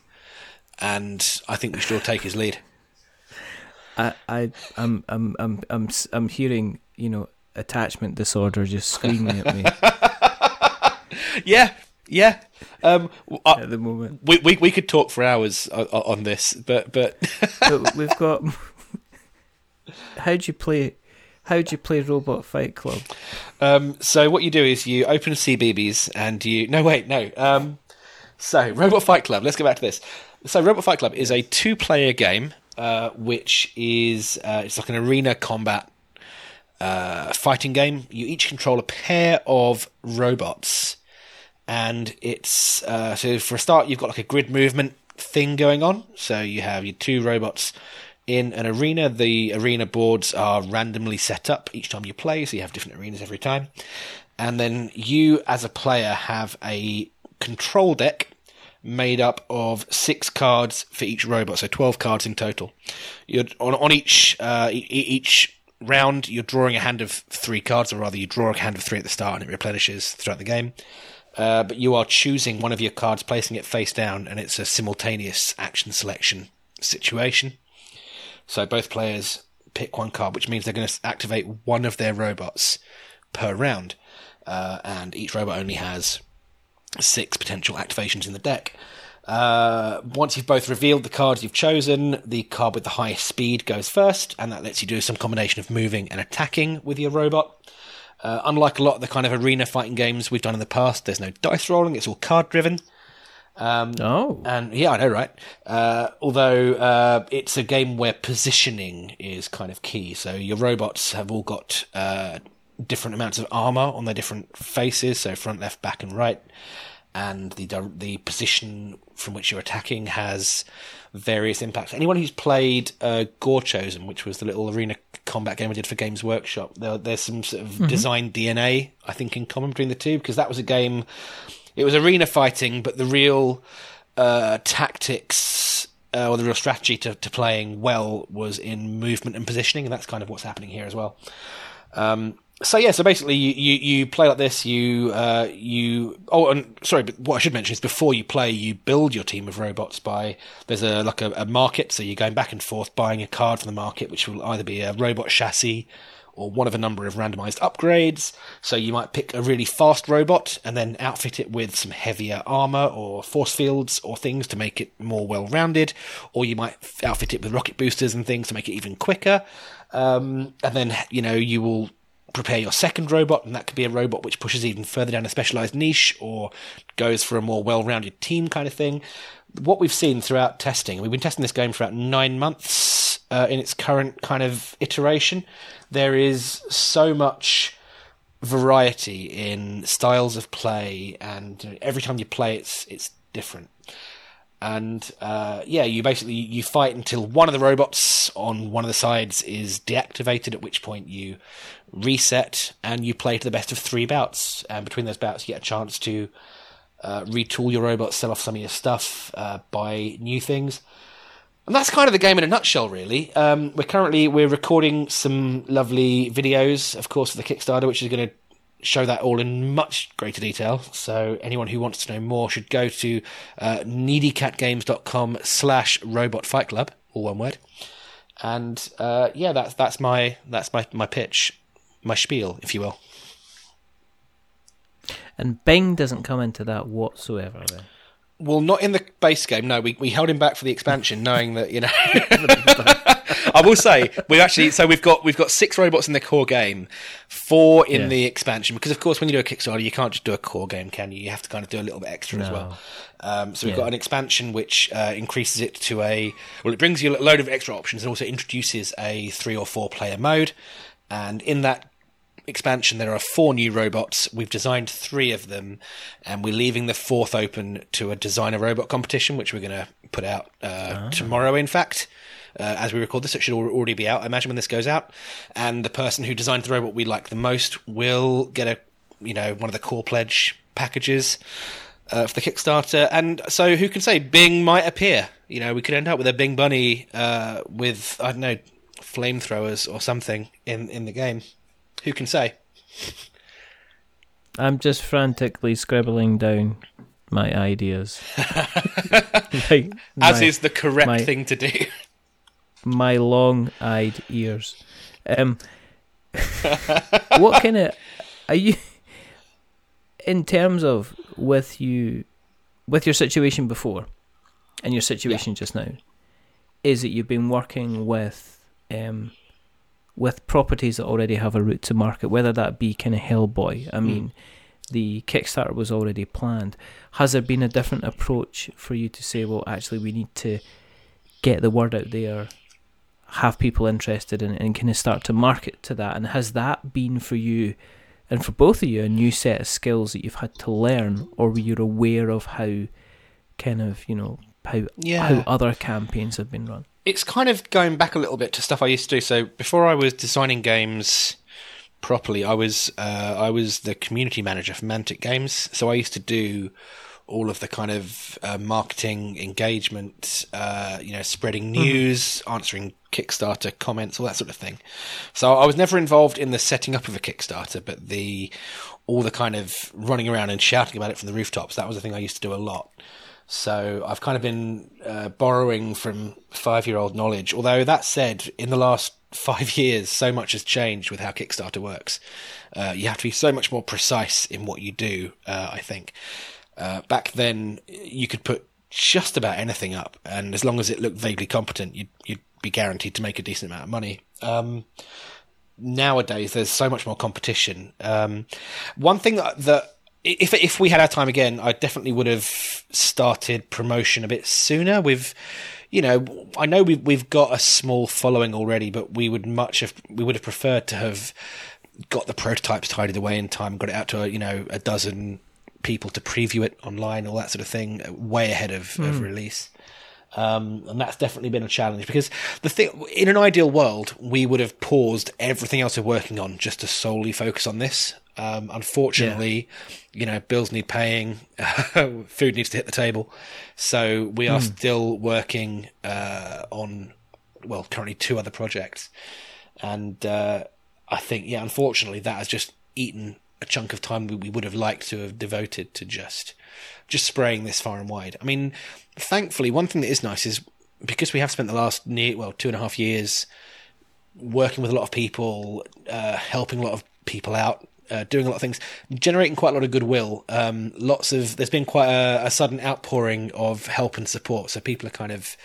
and I think we should all take his lead. I, I, I'm, I'm, I'm, I'm, I'm hearing, you know, attachment disorder just screaming at me Yeah, yeah. Um, I- at the moment. we, we we could talk for hours on, on this, but but But we've got. How do you play? How do you play Robot Fight Club? Um, so what you do is you open CBeebies and you no wait no. Um, so Robot Fight Club. Let's go back to this. So Robot Fight Club is a two-player game, uh, which is uh, it's like an arena combat uh, fighting game. You each control a pair of robots, and it's uh, so for a start you've got like a grid movement thing going on. So you have your two robots in an arena. The arena boards are randomly set up each time you play, so you have different arenas every time. And then you, as a player, have a control deck made up of six cards for each robot, so twelve cards in total. You're on on each uh, e- each round. You're drawing a hand of three cards, or rather, you draw a hand of three at the start, and it replenishes throughout the game. Uh, but you are choosing one of your cards, placing it face down, and it's a simultaneous action selection situation. So both players pick one card, which means they're going to activate one of their robots per round, uh, and each robot only has six potential activations in the deck. Uh, once you've both revealed the cards you've chosen, the card with the highest speed goes first, and that lets you do some combination of moving and attacking with your robot. Uh, unlike a lot of the kind of arena fighting games we've done in the past, there's no dice rolling; it's all card driven. Oh, And yeah, I know, right? Uh, although uh, it's a game where positioning is kind of key. So your robots have all got uh, different amounts of armor on their different faces, so front, left, back, and right. And the the position from which you're attacking has various impacts. Anyone who's played uh, Gorechosen, which was the little arena combat game we did for Games Workshop, there, there's some sort of design DNA I think in common between the two because that was a game it was arena fighting, but the real uh, tactics uh, or the real strategy to, to playing well was in movement and positioning, and that's kind of what's happening here as well. Um, so yeah, so basically you, you, you play like this. You uh, you oh, and sorry, but what I should mention is before you play, you build your team of robots by there's a like a, a market, so you're going back and forth buying a card from the market, which will either be a robot chassis or one of a number of randomized upgrades. So you might pick a really fast robot and then outfit it with some heavier armor or force fields or things to make it more well rounded, or you might outfit it with rocket boosters and things to make it even quicker. Um, and then, you know, you will prepare your second robot, and that could be a robot which pushes even further down a specialized niche or goes for a more well rounded team kind of thing. What we've seen throughout testing, we've been testing this game for about nine months uh, in its current kind of iteration. There is so much variety in styles of play, and every time you play, it's it's different. And uh, yeah, you basically you fight until one of the robots on one of the sides is deactivated. At which point you reset and you play to the best of three bouts. And between those bouts, you get a chance to uh, retool your robot, sell off some of your stuff, uh, buy new things. And that's kind of the game in a nutshell, really. Um, we're currently we're recording some lovely videos, of course, for the Kickstarter, which is going to show that all in much greater detail. So anyone who wants to know more should go to uh, needycatgames.com slash robot fight club, all one word. And uh, yeah, that's that's my that's my, my pitch, my spiel, if you will. and Bing doesn't come into that whatsoever. Well, not in the base game. No, we we held him back for the expansion, knowing that you know I will say we actually so we've got we've got six robots in the core game, four in Yeah. the expansion. Because of course, when you do a Kickstarter, you can't just do a core game, can you? You have to kind of do a little bit extra as well. Um, so we've Yeah. got an expansion which uh, increases it to a well, it brings you a load of extra options and also introduces a three or four player mode. And in that expansion, there are four new robots. We've designed three of them, and we're leaving the fourth open to a designer robot competition, which we're going to put out uh, tomorrow. In fact, uh, as we record this, it should already be out. I imagine when this goes out, and the person who designed the robot we like the most will get a, you know, one of the core pledge packages. Uh, for the Kickstarter, and so who can say Bing might appear? You know, we could end up with a Bing Bunny uh, with I don't know flamethrowers or something in in the game. Who can say? I'm just frantically scribbling down my ideas. like As my, is the correct my- thing to do. my long-eyed ears. Um, what kind of are you in terms of with you with your situation before and your situation just now? Is that you've been working with um, with properties that already have a route to market, whether that be kind of Hellboy. I hmm. mean, the Kickstarter was already planned. Has there been a different approach for you to say, well, actually, we need to get the word out there, have people interested in and kind of start to market to that? And has that been for you, and for both of you, a new set of skills that you've had to learn, or were you aware of how, kind of, you know, how Yeah. how other campaigns have been run? It's kind of going back a little bit to stuff I used to do. So before I was designing games properly, I was uh, I was the community manager for Mantic Games. So I used to do all of the kind of uh, marketing engagement, uh, you know, spreading news, answering Kickstarter comments, all that sort of thing. So I was never involved in the setting up of a Kickstarter, but the all the kind of running around and shouting about it from the rooftops. That was the thing I used to do a lot. So I've kind of been uh, borrowing from five year old knowledge. Although that said, in the last five years, so much has changed with how Kickstarter works. Uh, you have to be so much more precise in what you do, uh, I think. Uh, back then, you could put just about anything up, and as long as it looked vaguely competent, you'd, you'd be guaranteed to make a decent amount of money. Um, nowadays there's so much more competition. Um, one thing that, that if if we had our time again, I definitely would have started promotion a bit sooner. With you know, I know we've we've got a small following already, but we would much have we would have preferred to have got the prototypes tidied away in time, got it out to a, you know a dozen people to preview it online, all that sort of thing, way ahead of, of release. Um, and that's definitely been a challenge because the thing, in an ideal world, we would have paused everything else we're working on just to solely focus on this. Um, unfortunately, you know, bills need paying, food needs to hit the table. So we are still working, uh, on, well, currently two other projects. And, uh, I think, yeah, unfortunately, that has just eaten a chunk of time we, we would have liked to have devoted to just just spraying this far and wide. I mean, thankfully, one thing that is nice is because we have spent the last near well two and a half years working with a lot of people, uh, helping a lot of people out. Uh, doing a lot of things, generating quite a lot of goodwill. Um, lots of there's been quite a, a sudden outpouring of help and support. So people are kind of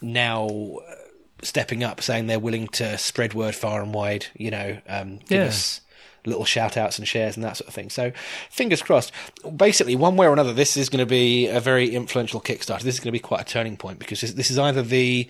now uh, stepping up, saying they're willing to spread word far and wide. You know, um, give Yeah. us little shout outs and shares and that sort of thing. So fingers crossed. Basically, one way or another, this is going to be a very influential Kickstarter. This is going to be quite a turning point because this, this is either the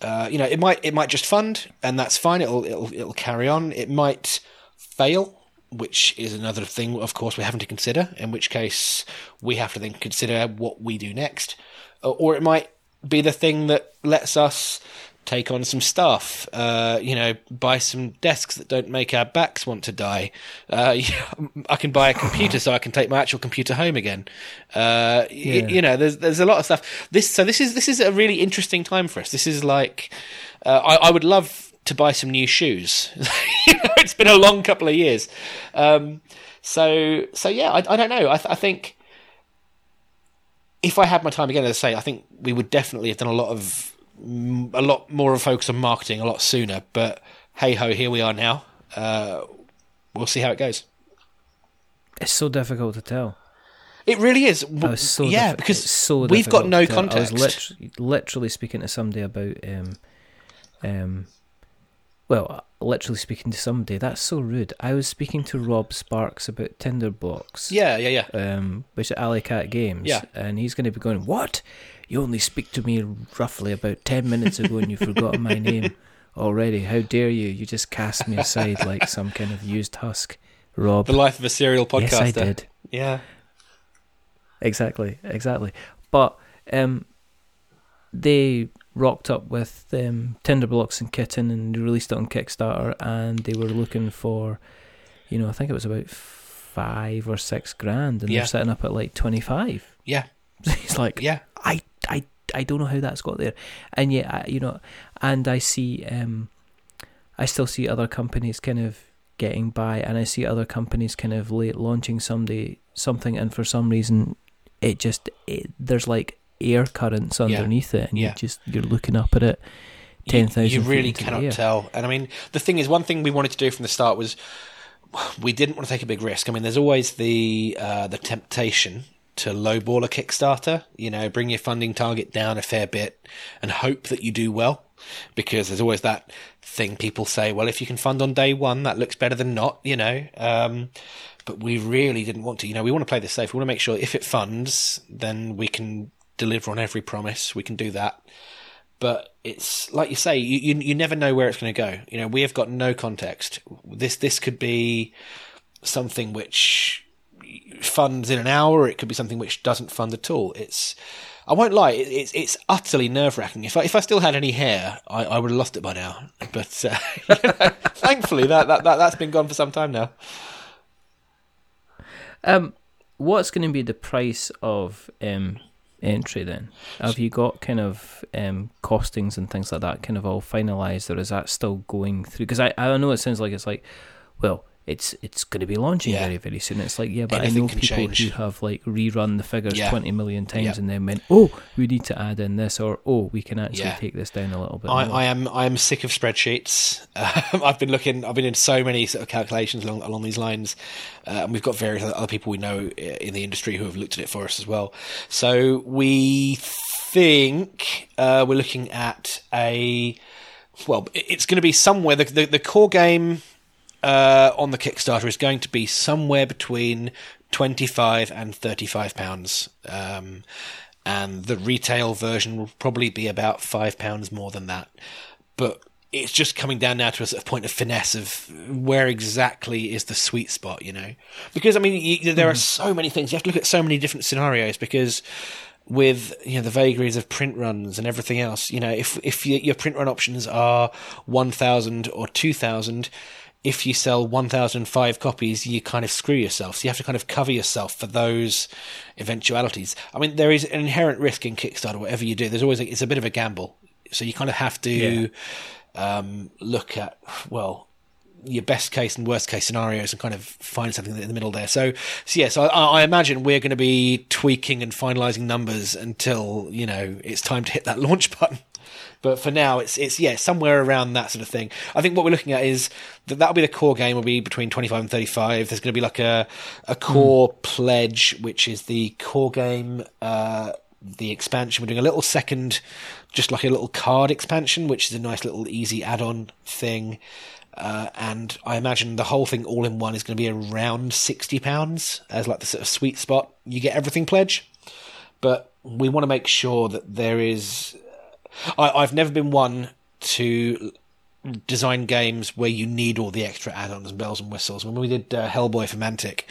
uh, you know, it might it might just fund, and that's fine. It'll it'll it'll carry on. It might fail, which is another thing. Of course, we're having to consider. In which case, we have to then consider what we do next, Uh, or it might be the thing that lets us take on some staff. Uh, you know, buy some desks that don't make our backs want to die. Uh, I can buy a computer so I can take my actual computer home again. Uh, y- you know, there's there's a lot of stuff. This so this is this is a really interesting time for us. This is like uh, I, I would love to buy some new shoes. you know, it's been a long couple of years. Um, so so yeah, I, I don't know. I, th- I think if I had my time again, as I say, I think we would definitely have done a lot of a lot more of a focus on marketing a lot sooner. But hey ho, here we are now. Uh, we'll see how it goes. It's so difficult to tell. It really is. So yeah, because so we've got no context. I was lit- literally speaking to somebody about um, um, well, literally speaking to somebody. That's so rude. I was speaking to Rob Sparks about Tinderblocks. Yeah, yeah, yeah. Um, which is Alley Cat Games. Yeah. And he's going to be going, What? You only speak to me roughly about 10 minutes ago and you've forgotten my name already. How dare you? You just cast me aside like some kind of used husk. Rob. The life of a serial podcaster. Yes, I did. Yeah. Exactly, exactly. But um, they rocked up with um, Tinderblocks and Kitten and released it on Kickstarter, and they were looking for, you know, I think it was about five or six grand, and Yeah. they're setting up at like twenty five. Yeah. He's like, Yeah. I, I, I don't know how that's got there, and yet, I, you know, and I see, um, I still see other companies kind of getting by, and I see other companies kind of late launching somebody something, and for some reason, it just it, there's like air currents underneath it, and Yeah. you just you're looking up at it, You- ten thousand. You really feet cannot tell. And I mean, the thing is, one thing we wanted to do from the start was we didn't want to take a big risk. I mean, there's always the uh, the temptation to lowball a Kickstarter. You know, bring your funding target down a fair bit and hope that you do well, because there's always that thing people say. Well, if you can fund on day one, that looks better than not. You know. Um, but we really didn't want to. You know, we want to play this safe. We want to make sure if it funds, then we can deliver on every promise. We can do that but it's like you say, you, you you never know where it's going to go. You know, we have got no context. This this could be something which funds in an hour. It could be something which doesn't fund at all. It's I won't lie, it, it's it's utterly nerve wracking. If I if I still had any hair, I, I would have lost it by now. But uh, thankfully, that, that that that's been gone for some time now. Um, what's going to be the price of um entry then? Have you got kind of um costings and things like that kind of all finalised, or is that still going through? Because I I know it sounds like it's like, well, it's it's going to be launching Yeah. very very soon. It's like yeah, but Anything I know people change. who have like rerun the figures Yeah. twenty million times Yeah. and then went, oh, we need to add in this, or oh, we can actually take this down a little bit. I. I am I am sick of spreadsheets. Um, I've been looking. I've been in so many sort of calculations along along these lines, uh, and we've got various other people we know in the industry who have looked at it for us as well. So we think uh, we're looking at a well, it's going to be somewhere. The, the, the core game uh, on the Kickstarter is going to be somewhere between twenty-five and thirty-five pounds, um, and the retail version will probably be about five pounds more than that. But it's just coming down now to a sort of point of finesse of where exactly is the sweet spot, you know? Because I mean, you, there are so many things. You have to look at so many different scenarios because with you know the vagaries of print runs and everything else. You know, if if your, your print run options are one thousand or two thousand, if you sell one thousand five copies, you kind of screw yourself. So you have to kind of cover yourself for those eventualities. I mean, there is an inherent risk in Kickstarter. Whatever you do, there's always a, it's a bit of a gamble. So you kind of have to Yeah. um, look at well your best case and worst case scenarios and kind of find something in the middle there. So, so yeah, so I, I imagine we're going to be tweaking and finalizing numbers until you know it's time to hit that launch button. But for now, it's it's yeah somewhere around that sort of thing. I think what we're looking at is that that'll be the core game. Will be between twenty five and thirty five. There's going to be like a a core pledge, which is the core game. Uh, the expansion. We're doing a little second, just like a little card expansion, which is a nice little easy add-on thing. Uh, and I imagine the whole thing all in one is going to be around sixty pounds as like the sort of sweet spot. You get everything pledge, but we want to make sure that there is. I, I've never been one to design games where you need all the extra add-ons and bells and whistles. When we did uh, Hellboy for Mantic,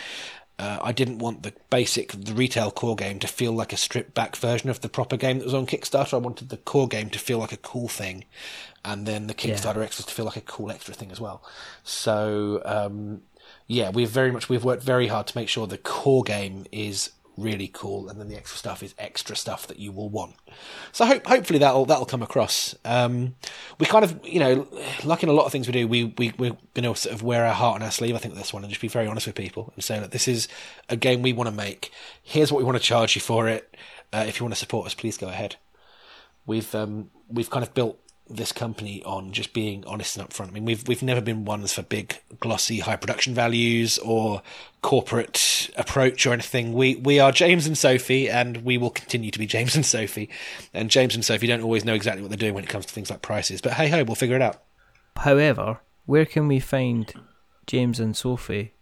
uh, I didn't want the basic, the retail core game to feel like a stripped back version of the proper game that was on Kickstarter. I wanted the core game to feel like a cool thing, and then the Kickstarter extras to feel like a cool extra thing as well. So, um, yeah, we've very much we've worked very hard to make sure the core game is really cool, and then the extra stuff is extra stuff that you will want. So hope, hopefully that'll that'll come across. Um, we kind of, you know, like in a lot of things we do, we we we're going to sort of wear our heart on our sleeve. I think this one, and just be very honest with people and say that this is a game we want to make. Here's what we want to charge you for it. Uh, if you want to support us, please go ahead. We've um, we've kind of built this company on just being honest and upfront. I mean, we've we've never been ones for big, glossy, high production values or corporate approach or anything. We we are James and Sophie, and we will continue to be James and Sophie. And James and Sophie don't always know exactly what they're doing when it comes to things like prices, but hey ho, we'll figure it out. However, where can we find James and Sophie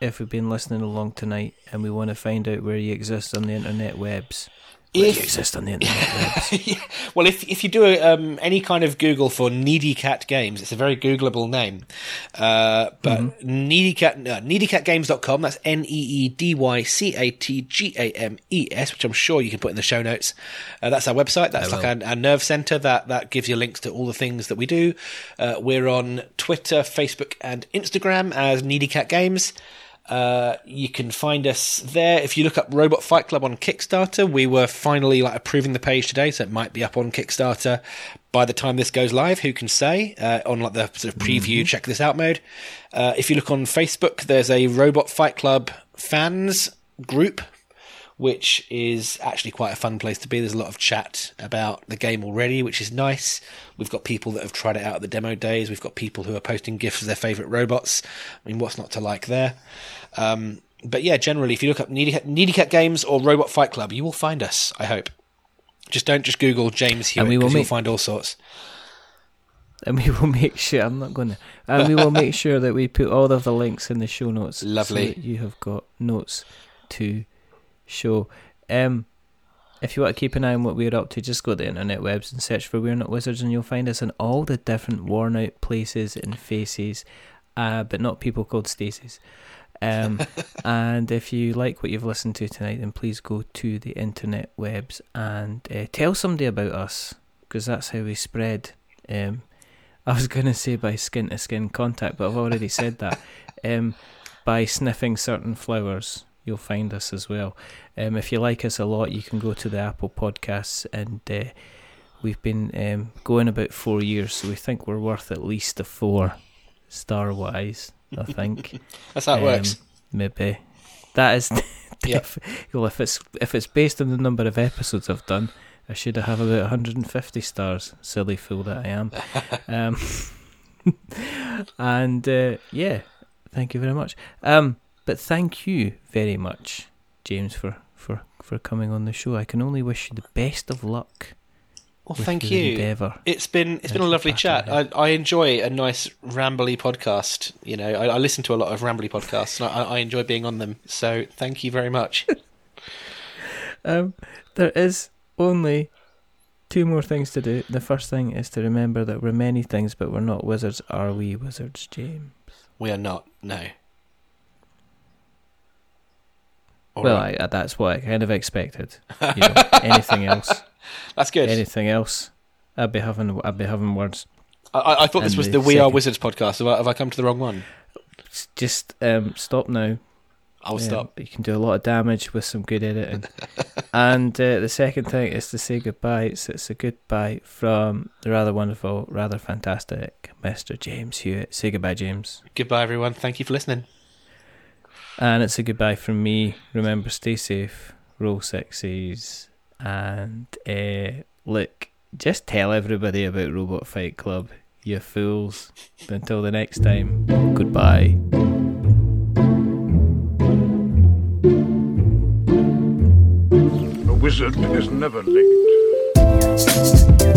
if we've been listening along tonight and we want to find out where you exist on the internet webs? If- you exist on the internet webs? well, if if you do a, um, any kind of Google for Needy Cat Games, it's a very Googleable name. Uh, but Needy Cat, uh, needycatgames.com, that's N E E D Y C A T G A M E S, which I'm sure you can put in the show notes. Uh, that's our website. That's I like our, our nerve center that, that gives you links to all the things that we do. Uh, we're on Twitter, Facebook, and Instagram as Needy Cat Games. Uh, you can find us there if you look up Robot Fight Club on Kickstarter. We were finally like approving the page today, so it might be up on Kickstarter by the time this goes live. Who can say? Uh, on like the sort of preview, check this out mode. Uh, if you look on Facebook, there's a Robot Fight Club fans group which is actually quite a fun place to be. There's a lot of chat about the game already, which is nice. We've got people that have tried it out at the demo days. We've got people who are posting gifs of their favourite robots. I mean, what's not to like there? Um, but yeah, generally, if you look up Needy Cat, Needy Cat Games or Robot Fight Club, you will find us. I hope. Just don't just Google James Hewitt we will because you'll find all sorts. and we will make sure I'm not going to, and we will make sure that we put all of the links in the show notes. Lovely. So that you have got notes to show. Um, if you want to keep an eye on what we're up to, just go to the internet webs and search for We're Not Wizards, and you'll find us in all the different worn out places and faces, uh, but not people called Stacies. Um, and if you like what you've listened to tonight, then please go to the internet webs and uh, tell somebody about us, because that's how we spread. Um, I was going to say by skin to skin contact, but I've already said that. Um, by sniffing certain flowers, you'll find us as well. Um, if you like us a lot, you can go to the Apple Podcasts, and uh, we've been um, going about four years, so we think we're worth at least a four star wise. I think That's how it Um, works. maybe that is. Yep. well, if it's if it's based on the number of episodes I've done, I should have about 150 stars. Silly fool that I am. um, and uh, yeah, thank you very much. Um, but thank you very much, James, for for for coming on the show. I can only wish you the best of luck. Well, thank you. Endeavour. It's been it's been a lovely chat. I. I enjoy a nice rambly podcast. You know, I, I listen to a lot of rambly podcasts, and I, I enjoy being on them. So thank you very much. Um, there is only two more things to do. The first thing is to remember that we're many things, but we're not wizards. Are we wizards, James? we are not. No. All well, right. I, that's what I kind of expected. You know, anything else? that's good. Anything else? I'd be having I'd be having words. I- I, thought this was the the We Are Wizards podcast. Have I, have I come to the wrong one? Just um, stop now. I'll Um, stop. You can do a lot of damage with some good editing. and uh, the second thing is to say goodbye. It's, it's a goodbye from the rather wonderful, rather fantastic Mr. James Hewitt. Say goodbye, James. Goodbye, everyone. Thank you for listening. And it's a goodbye from me. Remember, stay safe, roll sixes, and uh, look, just tell everybody about Robot Fight Club, you fools. Until the next time, goodbye. A wizard is never late.